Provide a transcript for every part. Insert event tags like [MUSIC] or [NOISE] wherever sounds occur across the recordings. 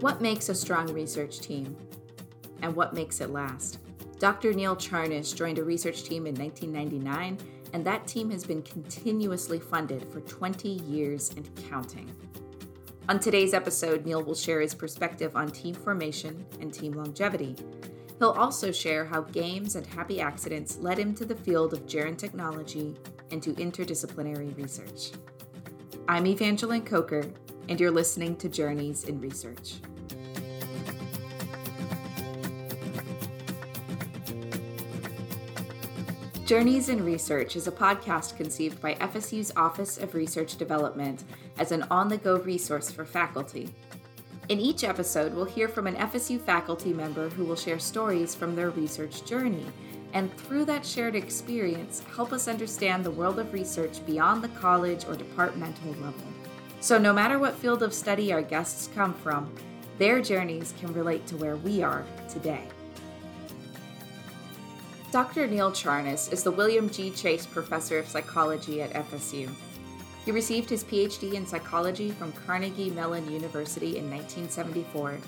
What makes a strong research team? And what makes it last? Dr. Neil Charness joined a research team in 1999, and that team has been continuously funded for 20 years and counting. On today's episode, Neil will share his perspective on team formation and team longevity. He'll also share how games and happy accidents led him to the field of gerontechnology and to interdisciplinary research. I'm Evangeline Coker, and you're listening to Journeys in Research. Journeys in Research is a podcast conceived by FSU's Office of Research Development as an on the go resource for faculty. In each episode, we'll hear from an FSU faculty member who will share stories from their research journey, and through that shared experience, help us understand the world of research beyond the college or departmental level. So, no matter what field of study our guests come from, their journeys can relate to where we are today. Dr. Neil Charness is the William G. Chase Professor of Psychology at FSU. He received his PhD in psychology from Carnegie Mellon University in 1974.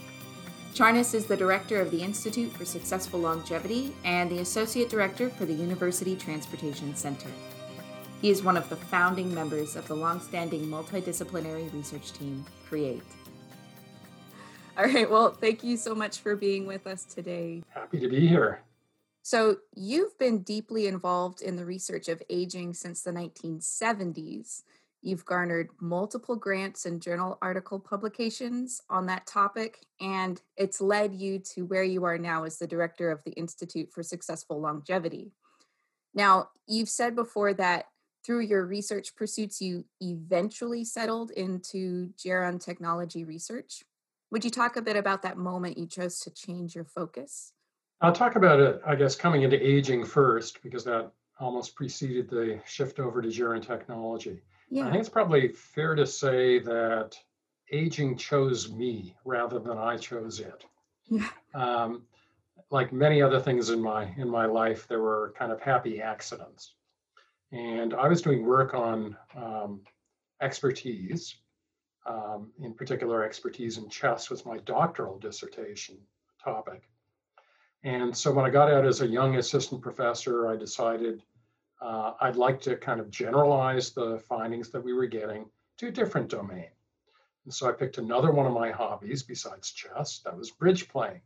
Charness is the director of the Institute for Successful Longevity and the associate director for the University Transportation Center. He is one of the founding members of the longstanding multidisciplinary research team, CREATE. All right, well, thank you so much for being with us today. Happy to be here. So, you've been deeply involved in the research of aging since the 1970s. You've garnered multiple grants and journal article publications on that topic, and it's led you to where you are now as the director of the Institute for Successful Longevity. Now, you've said before that through your research pursuits, you eventually settled into gerontechnology research. Would you talk a bit about that moment you chose to change your focus? I'll talk about it, I guess, coming into aging first, because that almost preceded the shift over to gerontechnology. Yeah. I think it's probably fair to say that aging chose me rather than I chose it. Yeah. Um, like many other things in my in my life, there were kind of happy accidents, and I was doing work on um, expertise. Um, in particular, expertise in chess was my doctoral dissertation topic. And so when I got out as a young assistant professor, I decided uh, I'd like to kind of generalize the findings that we were getting to a different domain. And so I picked another one of my hobbies besides chess, that was bridge playing.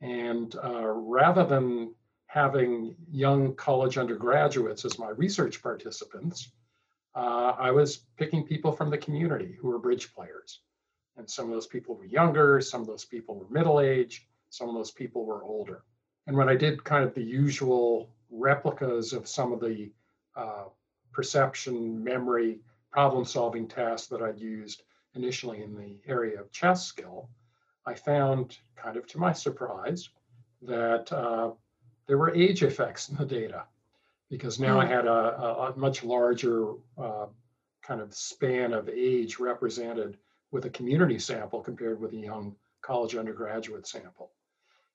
And uh, rather than having young college undergraduates as my research participants, uh, I was picking people from the community who were bridge players. And some of those people were younger, some of those people were middle aged, some of those people were older. And when I did kind of the usual replicas of some of the uh, perception, memory, problem solving tasks that I'd used initially in the area of chess skill, I found, kind of to my surprise, that uh, there were age effects in the data because now. I had a, a, a much larger uh, kind of span of age represented with a community sample compared with a young college undergraduate sample.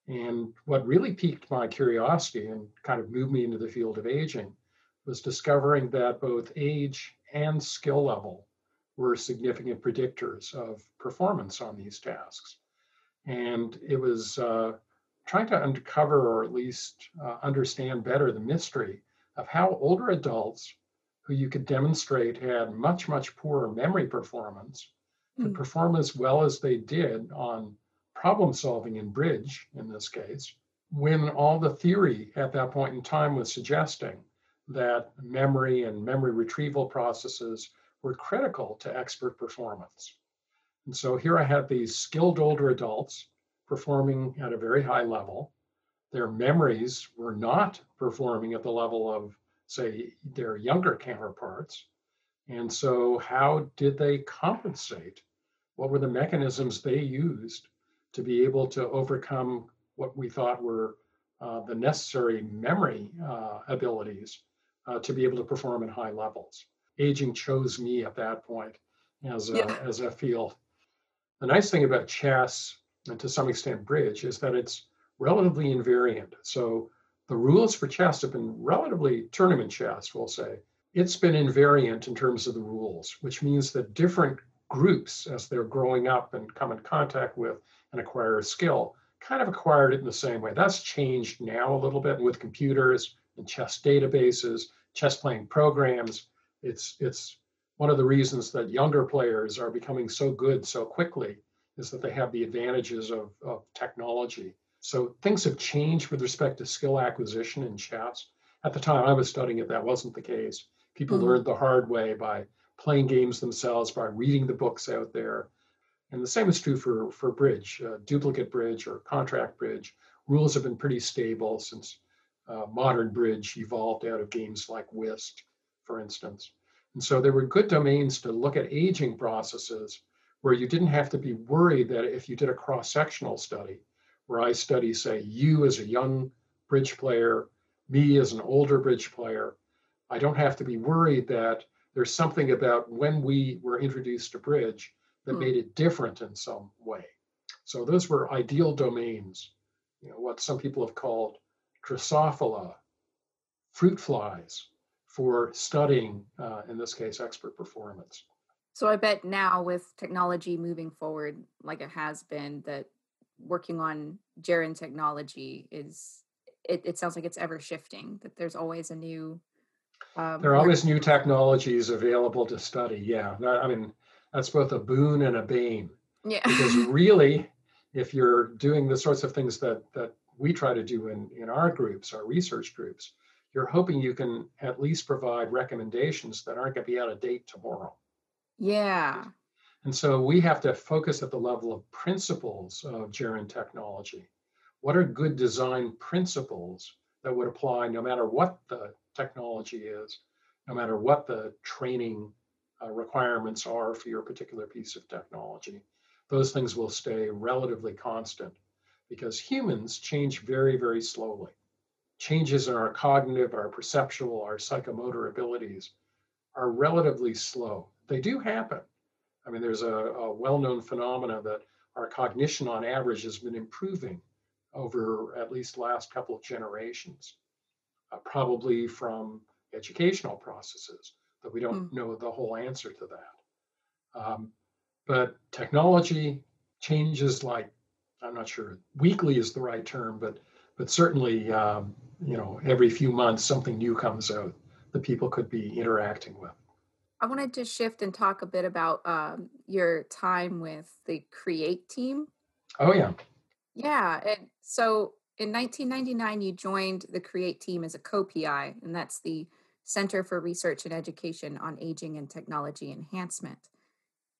And what really piqued my curiosity and kind of moved me into the field of aging was discovering that both age and skill level were significant predictors of performance on these tasks. And it was uh, trying to uncover or at least uh, understand better the mystery of how older adults who you could demonstrate had much, much poorer memory performance could mm. perform as well as they did on problem solving in bridge, in this case, when all the theory at that point in time was suggesting that memory and memory retrieval processes were critical to expert performance. And so here I had these skilled older adults performing at a very high level. Their memories were not performing at the level of, say, their younger counterparts. And so, how did they compensate? What were the mechanisms they used to be able to overcome what we thought were uh, the necessary memory uh, abilities uh, to be able to perform at high levels. Aging chose me at that point as a, yeah. as a field. The nice thing about chess, and to some extent bridge, is that it's relatively invariant. So the rules for chess have been relatively tournament chess, we'll say. It's been invariant in terms of the rules, which means that different groups as they're growing up and come in contact with and acquire a skill kind of acquired it in the same way. That's changed now a little bit with computers and chess databases, chess playing programs. It's it's one of the reasons that younger players are becoming so good so quickly is that they have the advantages of, of technology. So things have changed with respect to skill acquisition in chess. At the time I was studying it, that wasn't the case. People mm-hmm. learned the hard way by playing games themselves, by reading the books out there. And the same is true for, for bridge, uh, duplicate bridge or contract bridge. Rules have been pretty stable since uh, modern bridge evolved out of games like Whist, for instance. And so there were good domains to look at aging processes where you didn't have to be worried that if you did a cross sectional study, where I study, say, you as a young bridge player, me as an older bridge player, I don't have to be worried that there's something about when we were introduced to bridge that hmm. made it different in some way. So those were ideal domains, you know, what some people have called Drosophila, fruit flies, for studying, uh, in this case, expert performance. So I bet now with technology moving forward, like it has been, that working on gerontechnology is it, it sounds like it's ever shifting. That there's always a new. Um, there are always new technologies available to study. Yeah, I mean that's both a boon and a bane. Yeah. because [LAUGHS] really, if you're doing the sorts of things that that we try to do in in our groups, our research groups, you're hoping you can at least provide recommendations that aren't going to be out of date tomorrow. Yeah. And so we have to focus at the level of principles of gerontechnology. What are good design principles that would apply no matter what the technology is, no matter what the training uh, requirements are for your particular piece of technology? Those things will stay relatively constant because humans change very, very slowly changes in our cognitive, our perceptual, our psychomotor abilities are relatively slow. They do happen. I mean, there's a, a well known phenomena that our cognition on average has been improving over at least last couple of generations, uh, probably from educational processes, but we don't mm. know the whole answer to that. Um, but technology changes like, I'm not sure weekly is the right term, but but certainly um, you know every few months something new comes out that people could be interacting with i wanted to shift and talk a bit about um, your time with the create team oh yeah yeah and so in 1999 you joined the create team as a co-pi and that's the center for research and education on aging and technology enhancement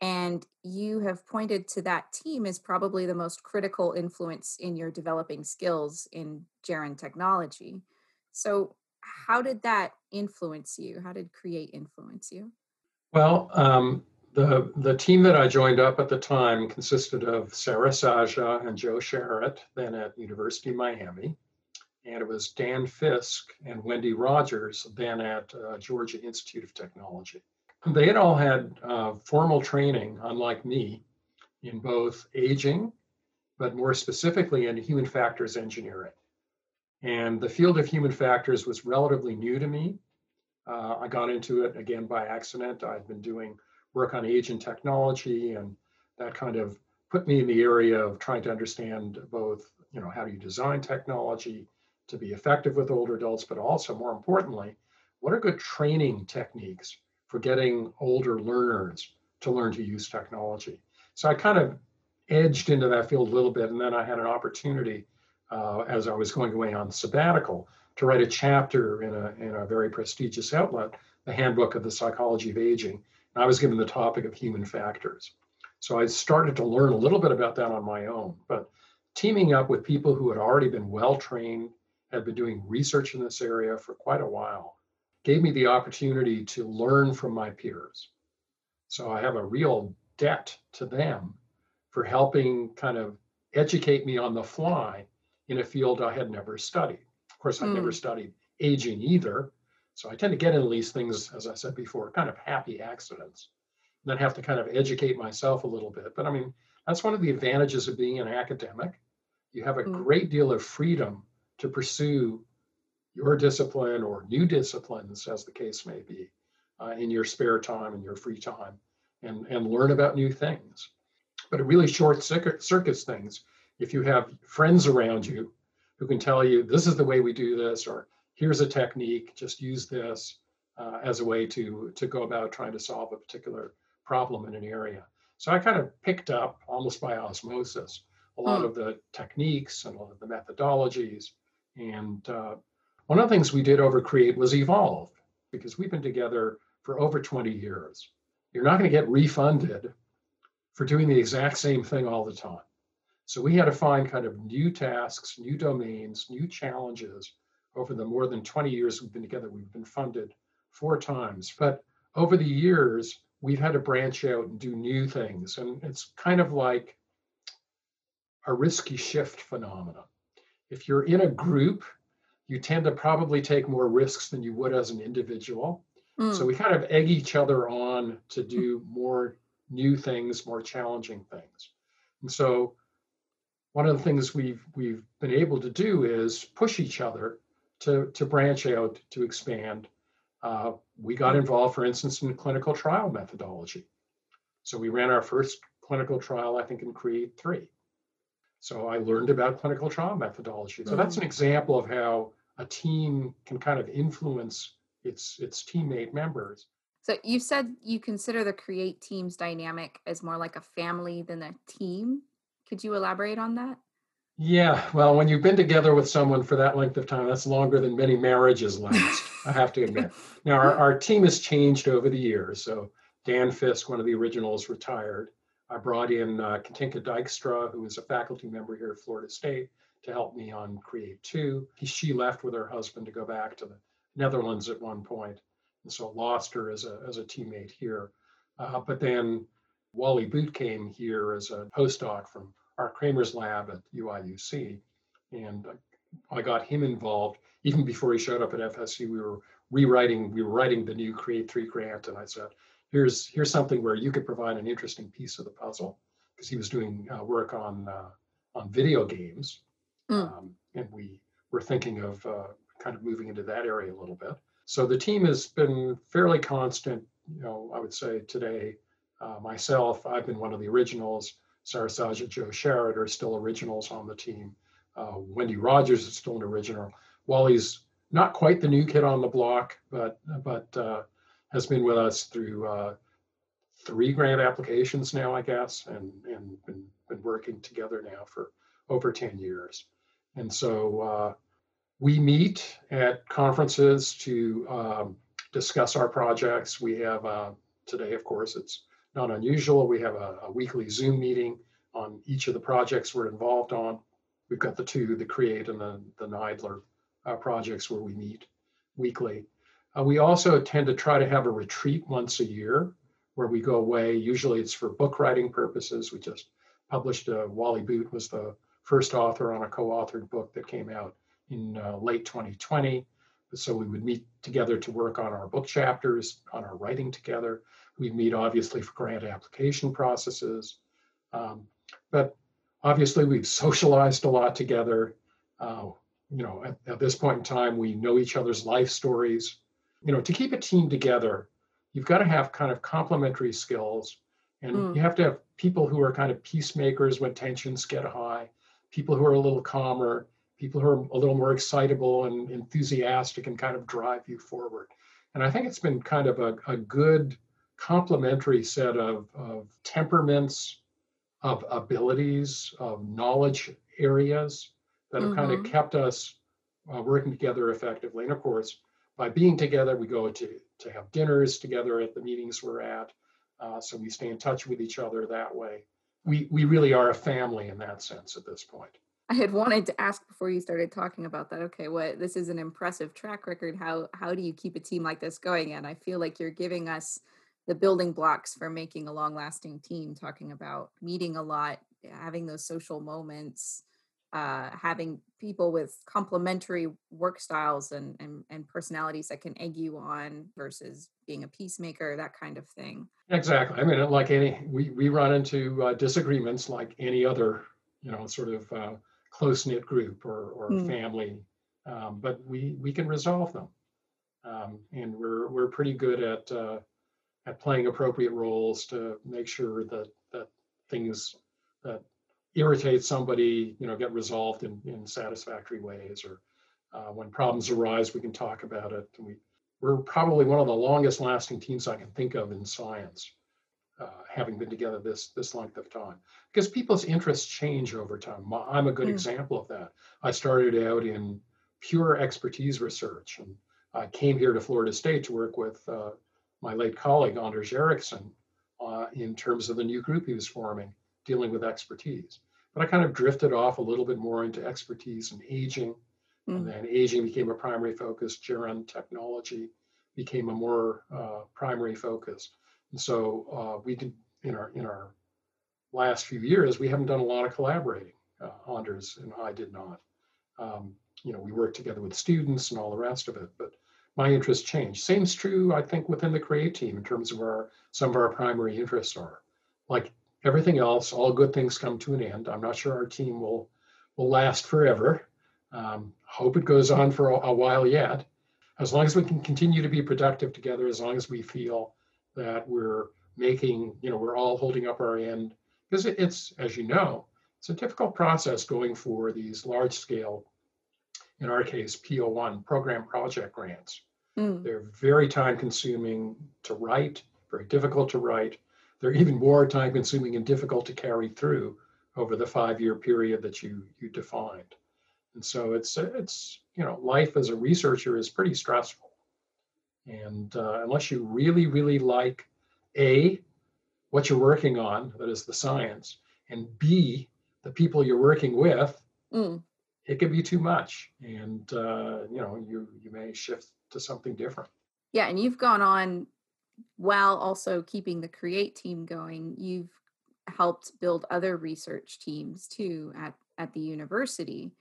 and you have pointed to that team as probably the most critical influence in your developing skills in gerontechnology. So, how did that influence you? How did Create influence you? Well, um, the the team that I joined up at the time consisted of Sarah Czaja and Joe Sharit, then at University of Miami, and it was Dan Fisk and Wendy Rogers, then at uh, Georgia Institute of Technology. They had all had uh, formal training, unlike me, in both aging, but more specifically in human factors engineering. And the field of human factors was relatively new to me. Uh, I got into it again by accident. I'd been doing work on age and technology, and that kind of put me in the area of trying to understand both, you know, how do you design technology to be effective with older adults, but also more importantly, what are good training techniques for getting older learners to learn to use technology. So I kind of edged into that field a little bit, and then I had an opportunity uh, as I was going away on sabbatical to write a chapter in a, in a very prestigious outlet, the Handbook of the Psychology of Aging. And I was given the topic of human factors. So I started to learn a little bit about that on my own, but teaming up with people who had already been well trained, had been doing research in this area for quite a while, gave me the opportunity to learn from my peers. So I have a real debt to them for helping kind of educate me on the fly in a field I had never studied. Of course, I've mm. never studied aging either. So I tend to get into these things, as I said before, kind of happy accidents. And then have to kind of educate myself a little bit. But I mean, that's one of the advantages of being an academic. You have a mm. great deal of freedom to pursue your discipline or new disciplines, as the case may be, uh, in your spare time and your free time. and, and learn about new things. But it really short circuits things. If you have friends around you who can tell you, this is the way we do this, or here's a technique, just use this uh, as a way to, to go about trying to solve a particular problem in an area. So I kind of picked up almost by osmosis a lot mm. of the techniques and a lot of the methodologies. And uh, one of the things we did over Create was evolve because we've been together for over 20 years. You're not going to get refunded for doing the exact same thing all the time. So we had to find kind of new tasks, new domains, new challenges over the more than 20 years we've been together. We've been funded four times. But over the years, we've had to branch out and do new things. And it's kind of like a risky shift phenomenon. If you're in a group, you tend to probably take more risks than you would as an individual. Mm. So we kind of egg each other on to do more new things, more challenging things. And so one of the things we've we've been able to do is push each other to to branch out, to expand, uh, we got involved, for instance, in clinical trial methodology. So we ran our first clinical trial, I think, in Create 3. So I learned about clinical trial methodology. So that's an mm-hmm. example of how a team can kind of influence its its teammate members. So you said you consider the Create team's dynamic as more like a family than a team. Could you elaborate on that? Yeah, well, when you've been together with someone for that length of time, that's longer than many marriages last, I have to admit. [LAUGHS] Now, our, our team has changed over the years. So, Dan Fisk, one of the originals, retired. I brought in uh, Katinka Dijkstra, who is a faculty member here at Florida State, to help me on Create 2. She left with her husband to go back to the Netherlands at one point, and so lost her as a, as a teammate here. Uh, but then Wally Boot came here as a postdoc from Art Kramer's lab at UIUC. And I got him involved even before he showed up at FSU. We were rewriting, we were writing the new Create 3 grant. And I said, here's, here's something where you could provide an interesting piece of the puzzle. Because he was doing uh, work on, uh, on video games. Mm. Um, and we were thinking of uh, kind of moving into that area a little bit. So the team has been fairly constant. You know, I would say today, uh, myself, I've been one of the originals. Sarah Czaja, Joe Sharit are still originals on the team. Uh, Wendy Rogers is still an original. Wally's not quite the new kid on the block, but but uh, has been with us through uh, three grant applications now, I guess, and and been, been working together now for over 10 years. And so uh, we meet at conferences to um, discuss our projects. We have uh, today, of course, it's not unusual. We have a, a, weekly Zoom meeting on each of the projects we're involved on. We've got the two, the Create and the, the NIDILRR uh, projects where we meet weekly. Uh, we also tend to try to have a retreat once a year where we go away. Usually it's for book writing purposes. We just published, uh, Wally Boot was the first author on a co-authored book that came out in uh, late 2020. So we would meet together to work on our book chapters, on our writing together. We meet obviously for grant application processes. Um, but obviously we've [LAUGHS] socialized a lot together. Uh, you know, at, at, this point in time, we know each other's life stories. You know, to keep a team together, you've got to have kind of complementary skills and mm. you have to have people who are kind of peacemakers when tensions get high, people who are a little calmer, people who are a little more excitable and enthusiastic and kind of drive you forward. And I think it's been kind of a, a good complementary set of, of temperaments, of abilities, of knowledge areas that have mm-hmm. kind of kept us uh, working together effectively. And of course, by being together, we go to, to have dinners together at the meetings we're at. Uh, so we stay in touch with each other that way. We, we really are a family in that sense at this point. I had wanted to ask before you started talking about that. Okay, what this is an impressive track record. How how do you keep a team like this going? And I feel like you're giving us the building blocks for making a long lasting team. Talking about meeting a lot, having those social moments, uh, having people with complementary work styles and, and and personalities that can egg you on versus being a peacemaker, that kind of thing. Exactly. I mean, like any, we we run into uh, disagreements like any other, you know, sort of. Uh, close knit group or, or mm. family, um, but we we can resolve them, um, and we're we're pretty good at uh, at playing appropriate roles to make sure that that things that irritate somebody, you know, get resolved in, in satisfactory ways, or uh, when problems arise, we can talk about it. We, we're probably one of the longest lasting teams I can think of in science, uh, having been together this this length of time. Because people's interests change over time. I'm a good mm. example of that. I started out in pure expertise research, and I came here to Florida State to work with uh, my late colleague Anders Ericsson uh, in terms of the new group he was forming dealing with expertise. But I kind of drifted off a little bit more into expertise and aging. Mm. And then aging became a primary focus. gerontechnology became a more uh, primary focus. And so uh, we did in our in our last few years, we haven't done a lot of collaborating. Uh, Anders and I did not. Um, you know, we worked together with students and all the rest of it, but my interests changed. Same's true, I think, within the create team in terms of where some of our primary interests are. Like everything else, all good things come to an end. I'm not sure our team will will last forever. Um, hope it goes on for a, a, while yet. As long as we can continue to be productive together, as long as we feel that we're making, you know, we're all holding up our end, because it, it's, as you know, it's a difficult process going for these large scale, in our case, PO1 program project grants. Mm. They're very time consuming to write, very difficult to write they're even more time consuming and difficult to carry through over the five year period that you you defined and so it's it's you know life as a researcher is pretty stressful and uh, unless you really really like a what you're working on that is the science and b the people you're working with mm. it can be too much. And uh, you know you you may shift to something different. Yeah and you've gone on while also keeping the create team going. You've helped build other research teams too at, at the university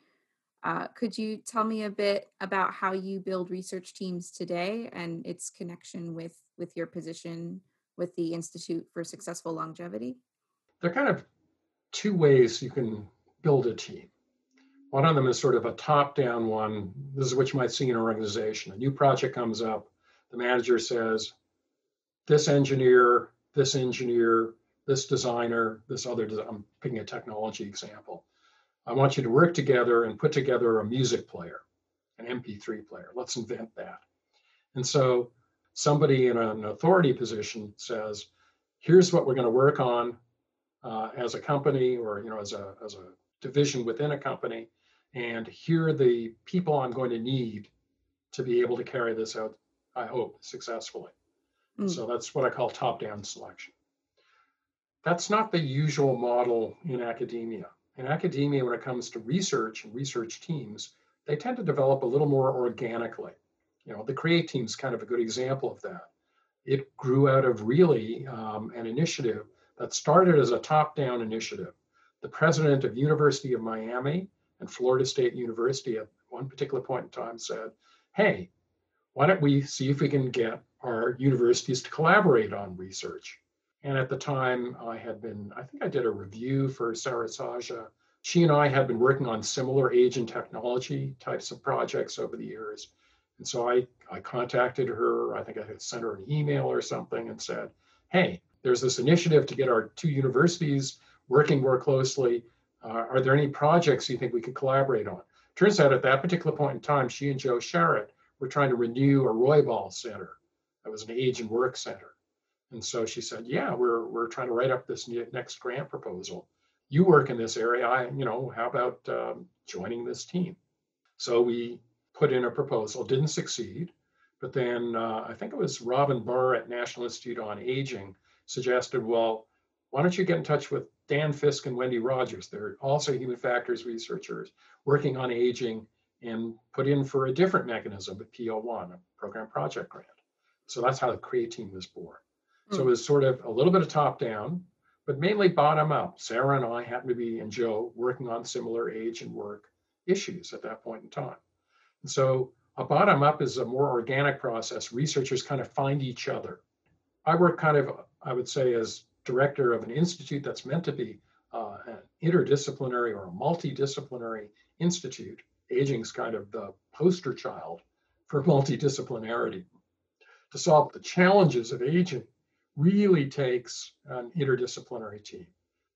uh, could you tell me a bit about how you build research teams today and its connection with with your position with the institute for successful longevity? There are kind of two ways you can build a team. One of them is sort of a top down one. This is what you might see in an organization. A new project comes up. The manager says this engineer, this engineer, this designer, this other, I'm picking a technology example. I want you to work together and put together a music player, an MP3 player. Let's invent that. And so somebody in an authority position says, here's what we're going to work on uh, as a company or you know as a as a division within a company and here are the people i'm going to need to be able to carry this out i hope successfully Mm. So that's what I call top down selection. That's not the usual model in academia. In academia, when it comes to research and research teams, they tend to develop a little more organically. You know, the CREATE team is kind of a good example of that. It grew out of really um, an initiative that started as a top down initiative. The president of University of Miami and Florida State University at one particular point in time said, hey, why don't we see if we can get our universities to collaborate on research. And at the time, I had been, I think I did a review for Sara Czaja. She and I had been working on similar age and technology types of projects over the years. And so I, I contacted her. I think I had sent her an email or something and said, hey, there's this initiative to get our two universities working more closely. Uh, are there any projects you think we could collaborate on? Turns out at that particular point in time, she and Joe Sharit were trying to renew a Roybal Center That was an age and work center. And so she said, yeah, we're, we're trying to write up this next grant proposal. You work in this area. I, you know, how about um, joining this team? So we put in a proposal, didn't succeed. But then uh, I think it was Robin Barr at National Institute on Aging suggested, well, why don't you get in touch with Dan Fisk and Wendy Rogers? They're also human factors researchers working on aging and put in for a different mechanism, the PO1, a program project grant. So that's how the Create team was born. So it hmm. was sort of a little bit of top down, but mainly bottom up. Sarah and I happened to be, and Joe, working on similar age and work issues at that point in time. And so a bottom up is a more organic process. Researchers kind of find each other. I work kind of, I would say, as director of an institute that's meant to be uh, an interdisciplinary or a multidisciplinary institute. Aging is kind of the poster child for [LAUGHS] multidisciplinarity to solve the challenges of aging. Really takes an interdisciplinary team.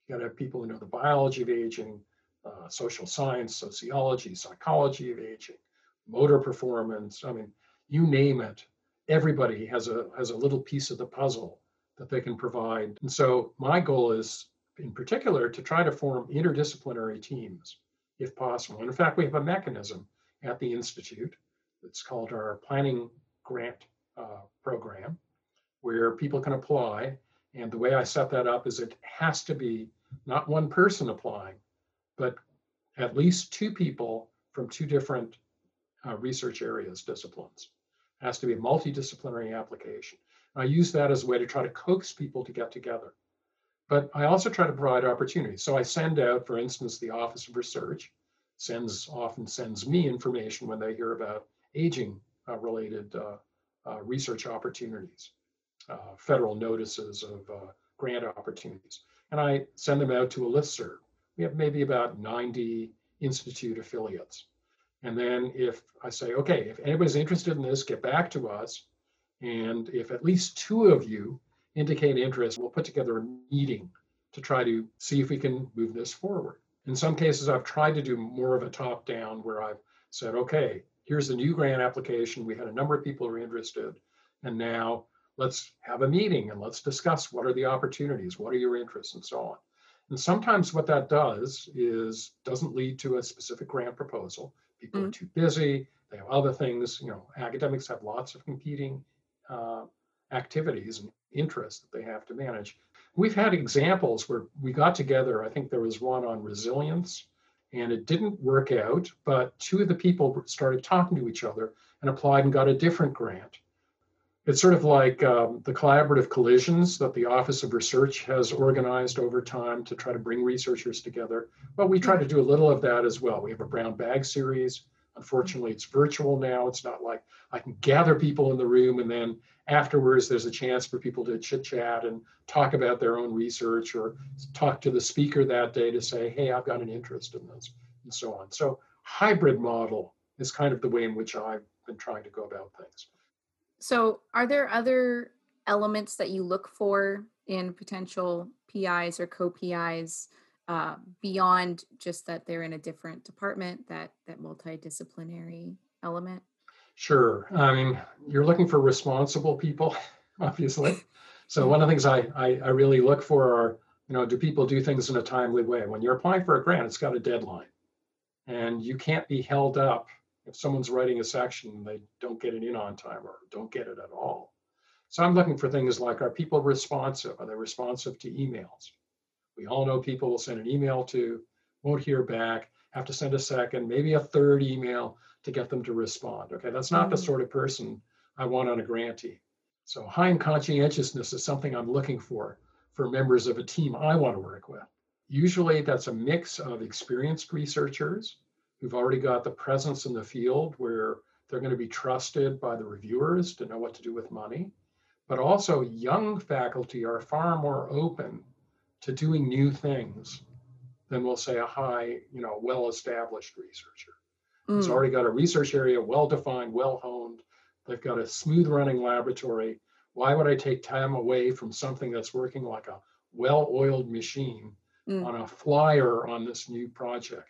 You got to have people who know the biology of aging, uh, social science, sociology, psychology of aging, motor performance. I mean, you name it. Everybody has a has a little piece of the puzzle that they can provide. And so my goal is, in particular, to try to form interdisciplinary teams, if possible. And in fact, we have a mechanism at the institute. It's called our planning grant uh, program, where people can apply. And the way I set that up is it has to be not one person applying, but at least two people from two different uh, research areas, disciplines. It has to be a multidisciplinary application. I use that as a way to try to coax people to get together. But I also try to provide opportunities. So I send out, for instance, the Office of Research sends often sends me information when they hear about aging uh, related uh, uh, research opportunities, uh, federal notices of uh, grant opportunities. And I send them out to a listserv. We have maybe about 90 institute affiliates. And then if I say, okay, if anybody's interested in this, get back to us. And if at least two of you indicate interest, we'll put together a meeting to try to see if we can move this forward. In some cases, I've tried to do more of a top down where I've said, okay, here's the new grant application. We had a number of people who are interested. And now let's have a meeting and let's discuss what are the opportunities, what are your interests, and so on. And sometimes what that does is doesn't lead to a specific grant proposal. People mm-hmm. are too busy, they have other things. You know, academics have lots of competing uh, activities and interests that they have to manage. We've had examples where we got together. I think there was one on resilience, and it didn't work out, but two of the people started talking to each other and applied and got a different grant. It's sort of like um, the collaborative collisions that the Office of Research has organized over time to try to bring researchers together. But we try to do a little of that as well. We have a brown bag series Unfortunately, it's virtual now. It's not like I can gather people in the room and then afterwards there's a chance for people to chit chat and talk about their own research or talk to the speaker that day to say, hey, I've got an interest in this and so on. So hybrid model is kind of the way in which I've been trying to go about things. So are there other elements that you look for in potential PIs or co-PIs uh, beyond just that they're in a different department, that that multidisciplinary element? Sure. I mean, you're looking for responsible people, [LAUGHS] obviously. So one of the things I, I, I really look for are, you know, do people do things in a timely way? When you're applying for a grant, it's got a deadline, and you can't be held up if someone's writing a section and they don't get it in on time or don't get it at all. So I'm looking for things like are people responsive? Are they responsive to emails? We all know people will send an email to, won't hear back, have to send a second, maybe a third email to get them to respond. Okay, that's not the mm. sort of person I want on a grantee. So high in conscientiousness is something I'm looking for for members of a team I want to work with. Usually that's a mix of experienced researchers who've already got the presence in the field where they're going to be trusted by the reviewers to know what to do with money. But also young faculty are far more open to doing new things than we'll say a high, you know, well-established researcher. Mm. It's already got a research area well defined, well honed. They've got a smooth running laboratory. Why would I take time away from something that's working like a well-oiled machine mm. on a flyer on this new project?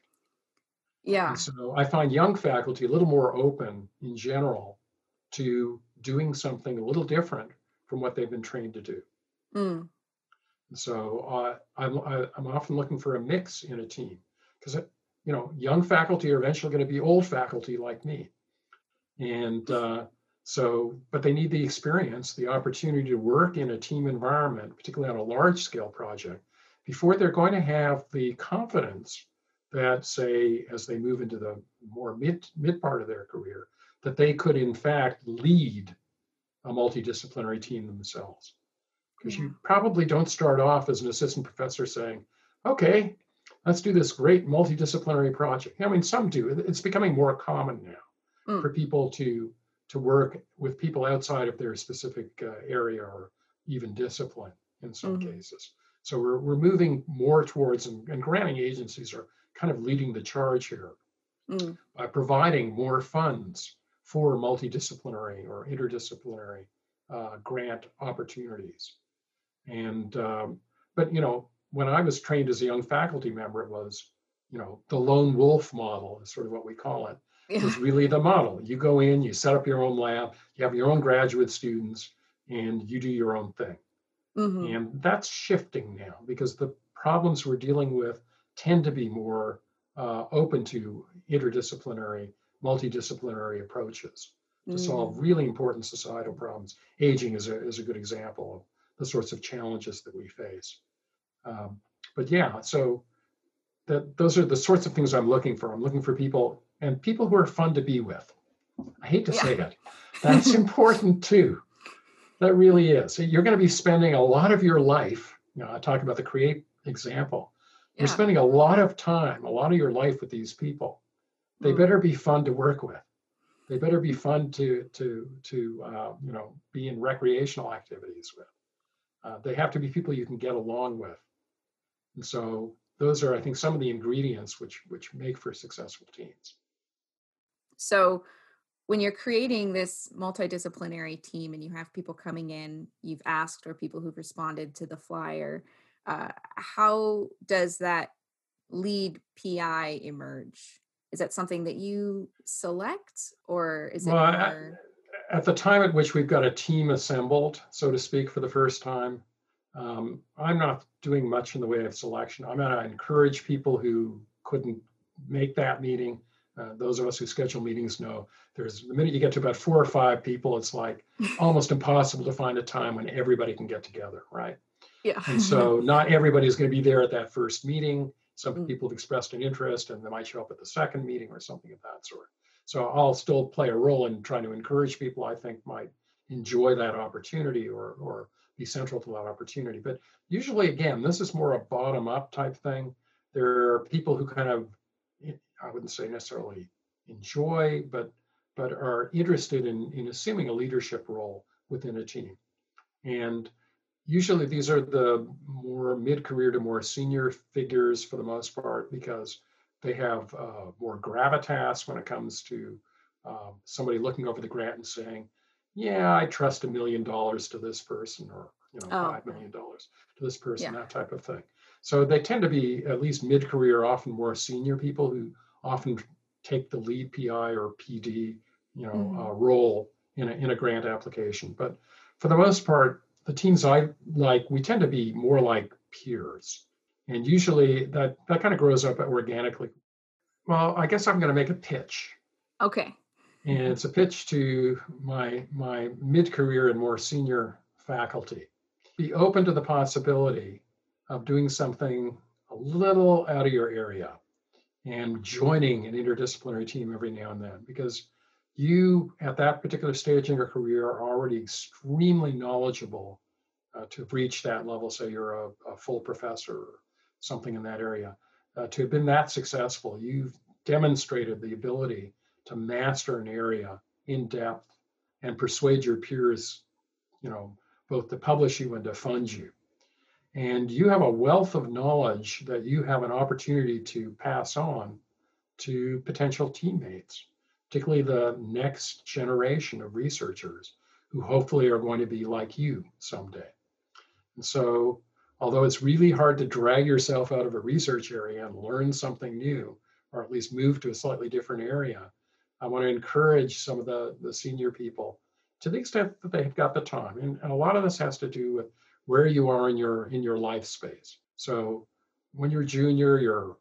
Yeah. And so I find young faculty a little more open in general to doing something a little different from what they've been trained to do. Mm. So uh, I'm, I, I'm often looking for a mix in a team because, you know, young faculty are eventually going to be old faculty like me. And uh, so, but they need the experience, the opportunity to work in a team environment, particularly on a large scale project, before they're going to have the confidence that, say, as they move into the more mid, mid part of their career, that they could in fact lead a multidisciplinary team themselves because you probably don't start off as an assistant professor saying, okay, let's do this great multidisciplinary project. I mean, some do. It's becoming more common now mm. for people to to work with people outside of their specific uh, area or even discipline in some mm-hmm. cases. So we're, we're moving more towards, and, and, granting agencies are kind of leading the charge here mm. by providing more funds for multidisciplinary or interdisciplinary uh, grant opportunities. And um, but you know, when I was trained as a young faculty member, it was you know the lone wolf model is sort of what we call it. Yeah. Is [LAUGHS] really the model. You go in, you set up your own lab, you have your own graduate students, and you do your own thing. Mm-hmm. And that's shifting now because the problems we're dealing with tend to be more uh, open to interdisciplinary, multidisciplinary approaches to mm-hmm. solve really important societal problems. Aging is a, is a good example of the sorts of challenges that we face. Um, but yeah, so that those are the sorts of things I'm looking for. I'm looking for people and people who are fun to be with. I hate to yeah. say it. [LAUGHS] That's important too. That really is. You're going to be spending a lot of your life. You know, I talk about the create example. You're spending a lot of time, a lot of your life with these people. They mm. better be fun to work with. They better be fun to to to uh, you know be in recreational activities with. Uh, they have to be people you can get along with. And so those are, I think, some of the ingredients which which make for successful teams. So when you're creating this multidisciplinary team and you have people coming in, you've asked or people who've responded to the flyer, uh, how does that lead PI emerge? Is that something that you select or is it well, more... at the time at which we've got a team assembled, so to speak, for the first time, um, I'm not doing much in the way of selection. I'm going to encourage people who couldn't make that meeting uh, those of us who schedule meetings know there's the minute you get to about four or five people, it's like [LAUGHS] almost impossible to find a time when everybody can get together, right? Yeah. and so [LAUGHS] not everybody is going to be there at that first meeting. Some mm. people have expressed an interest and they might show up at the second meeting or something of that sort. So I'll still play a role in trying to encourage people I think might enjoy that opportunity or or be central to that opportunity. But usually, again, this is more a bottom up type thing. There are people who kind of I wouldn't say necessarily enjoy, but but are interested in, in assuming a leadership role within a team. And usually these are the more mid-career to more senior figures for the most part because they have uh, more gravitas when it comes to uh, somebody looking over the grant and saying, yeah, I trust a million dollars to this person or you know, oh. five million dollars to this person, yeah. that type of thing. So they tend to be at least mid-career, often more senior people who often take the lead PI or PD, you know, mm-hmm. uh, role in a, in a grant application. But for the most part, the teams I like, we tend to be more like peers. And usually that, that kind of grows up organically. Well, I guess I'm going to make a pitch. Okay. And it's a pitch to my my mid-career and more senior faculty. Be open to the possibility of doing something a little out of your area and joining an interdisciplinary team every now and then because you at that particular stage in your career are already extremely knowledgeable uh, to reach that level. Say you're a, a, full professor or something in that area uh, to have been that successful you've demonstrated the ability to master an area in depth and persuade your peers you know both to publish you and to fund you. And you have a wealth of knowledge that you have an opportunity to pass on to potential teammates, particularly the next generation of researchers who hopefully are going to be like you someday. And so, although it's really hard to drag yourself out of a research area and learn something new, or at least move to a slightly different area, I want to encourage some of the, the senior people to the extent that they've got the time. And, and a lot of this has to do with where you are in your in your life space. So when you're junior, you're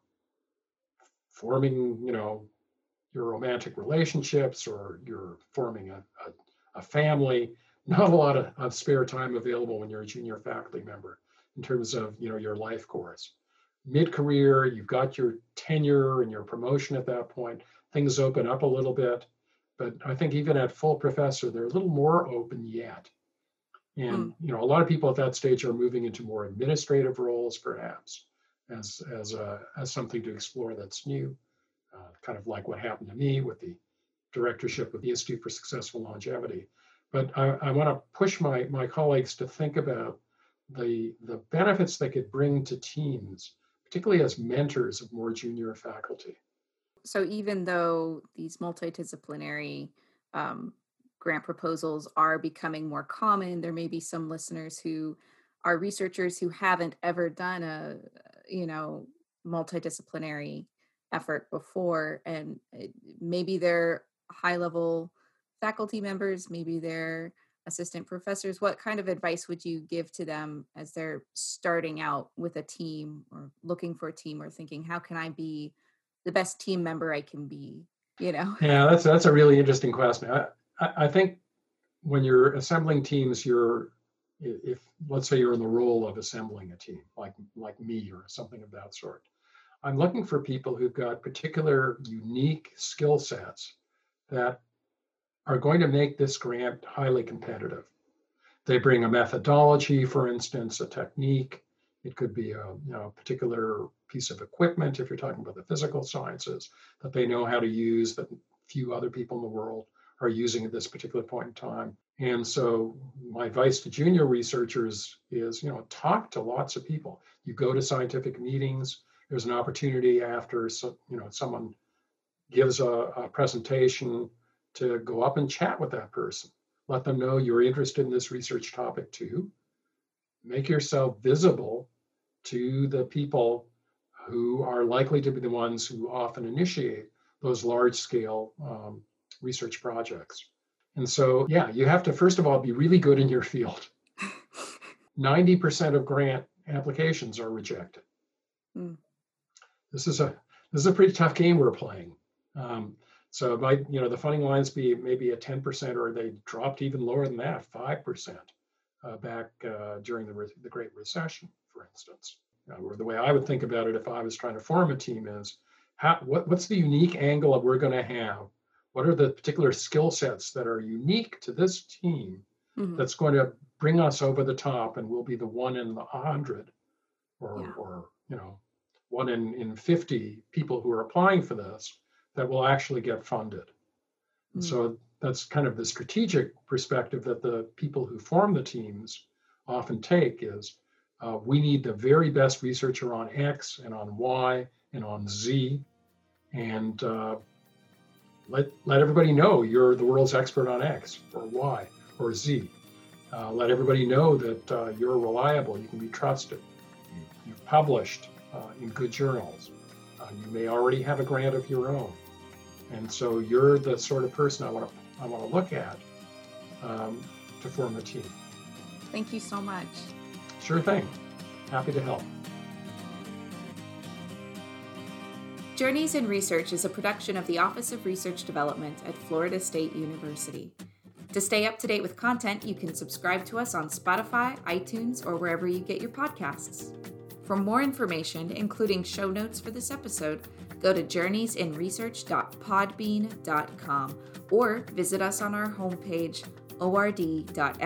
forming, you know, your romantic relationships or you're forming a, a, a family. [LAUGHS] Not a lot of, of spare time available when you're a junior faculty member in terms of you know your life course. Mid-career, you've got your tenure and your promotion at that point. Things open up a little bit, but I think even at full professor, they're a little more open yet. And mm. you know, a lot of people at that stage are moving into more administrative roles, perhaps, as as a, as something to explore that's new, uh, kind of like what happened to me with the directorship of the Institute for Successful Longevity. But I, I want to push my my colleagues to think about the the benefits they could bring to teams, particularly as mentors of more junior faculty. So even though these multidisciplinary um, grant proposals are becoming more common. There may be some listeners who are researchers who haven't ever done a you know multidisciplinary effort before and eh, maybe they're high level faculty members maybe they're assistant professors what kind of advice would you give to them as they're starting out with a team or looking for a team or thinking how can i be the best team member i can be? You know? Yeah that's that's a really interesting question. I i, I think when you're assembling teams you're if let's say you're in the role of assembling a team like like me or something of that sort i'm looking for people who've got particular unique skill sets that are going to make this grant highly competitive they bring a methodology for instance a technique it could be a you know, particular piece of equipment if you're talking about the physical sciences that they know how to use that few other people in the world are using at this particular point in time and so my advice to junior researchers is, you know, talk to lots of people. You go to scientific meetings. There's an opportunity after, so, you know, someone gives a, a presentation to go up and chat with that person. Let them know you're interested in this research topic too. Make yourself visible to the people who are likely to be the ones who often initiate those large scale um, research projects. And so, yeah, you have to, first of all, be really good in your field. [LAUGHS] 90% of grant applications are rejected. Mm. This is a this is a pretty tough game we're playing. Um, so it might, you know, the funding lines be maybe a 10% or they dropped even lower than that, 5% uh, back uh, during the, re- the Great Recession, for instance. Uh, or the way I would think about it if I was trying to form a team is, how, what, what's the unique angle that we're going to have what are the particular skill sets that are unique to this team mm-hmm. that's going to bring us over the top and we'll be the one in the hundred or yeah. or you know one in in 50 people who are applying for this that will actually get funded mm-hmm. so that's kind of the strategic perspective that the people who form the teams often take is uh, we need the very best researcher on x and on y and on z and uh, let, let everybody know you're the world's expert on X or Y or Z. Uh, let everybody know that uh, you're reliable, you can be trusted. You, have published uh, in good journals. Uh, you may already have a grant of your own. And so you're the sort of person I want to I want to look at um, to form a team. Thank you so much. Sure thing. Happy to help. Journeys in Research is a production of the Office of Research Development at Florida State University. To stay up to date with content, you can subscribe to us on Spotify, iTunes, or wherever you get your podcasts. For more information, including show notes for this episode, go to journeysinresearch.podbean.com or visit us on our homepage, ord.fsu.edu.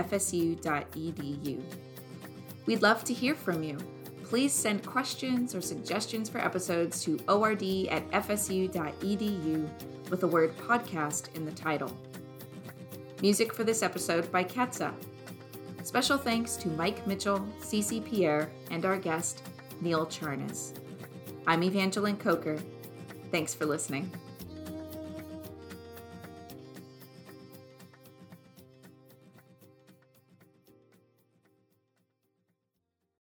We'd love to hear from you please send questions or suggestions for episodes to ord at fsu.edu with the word podcast in the title. Music for this episode by Ketsa. Special thanks to Mike Mitchell, Cece Pierre, and our guest, Neil Charness. I'm Evangeline Coker. Thanks for listening.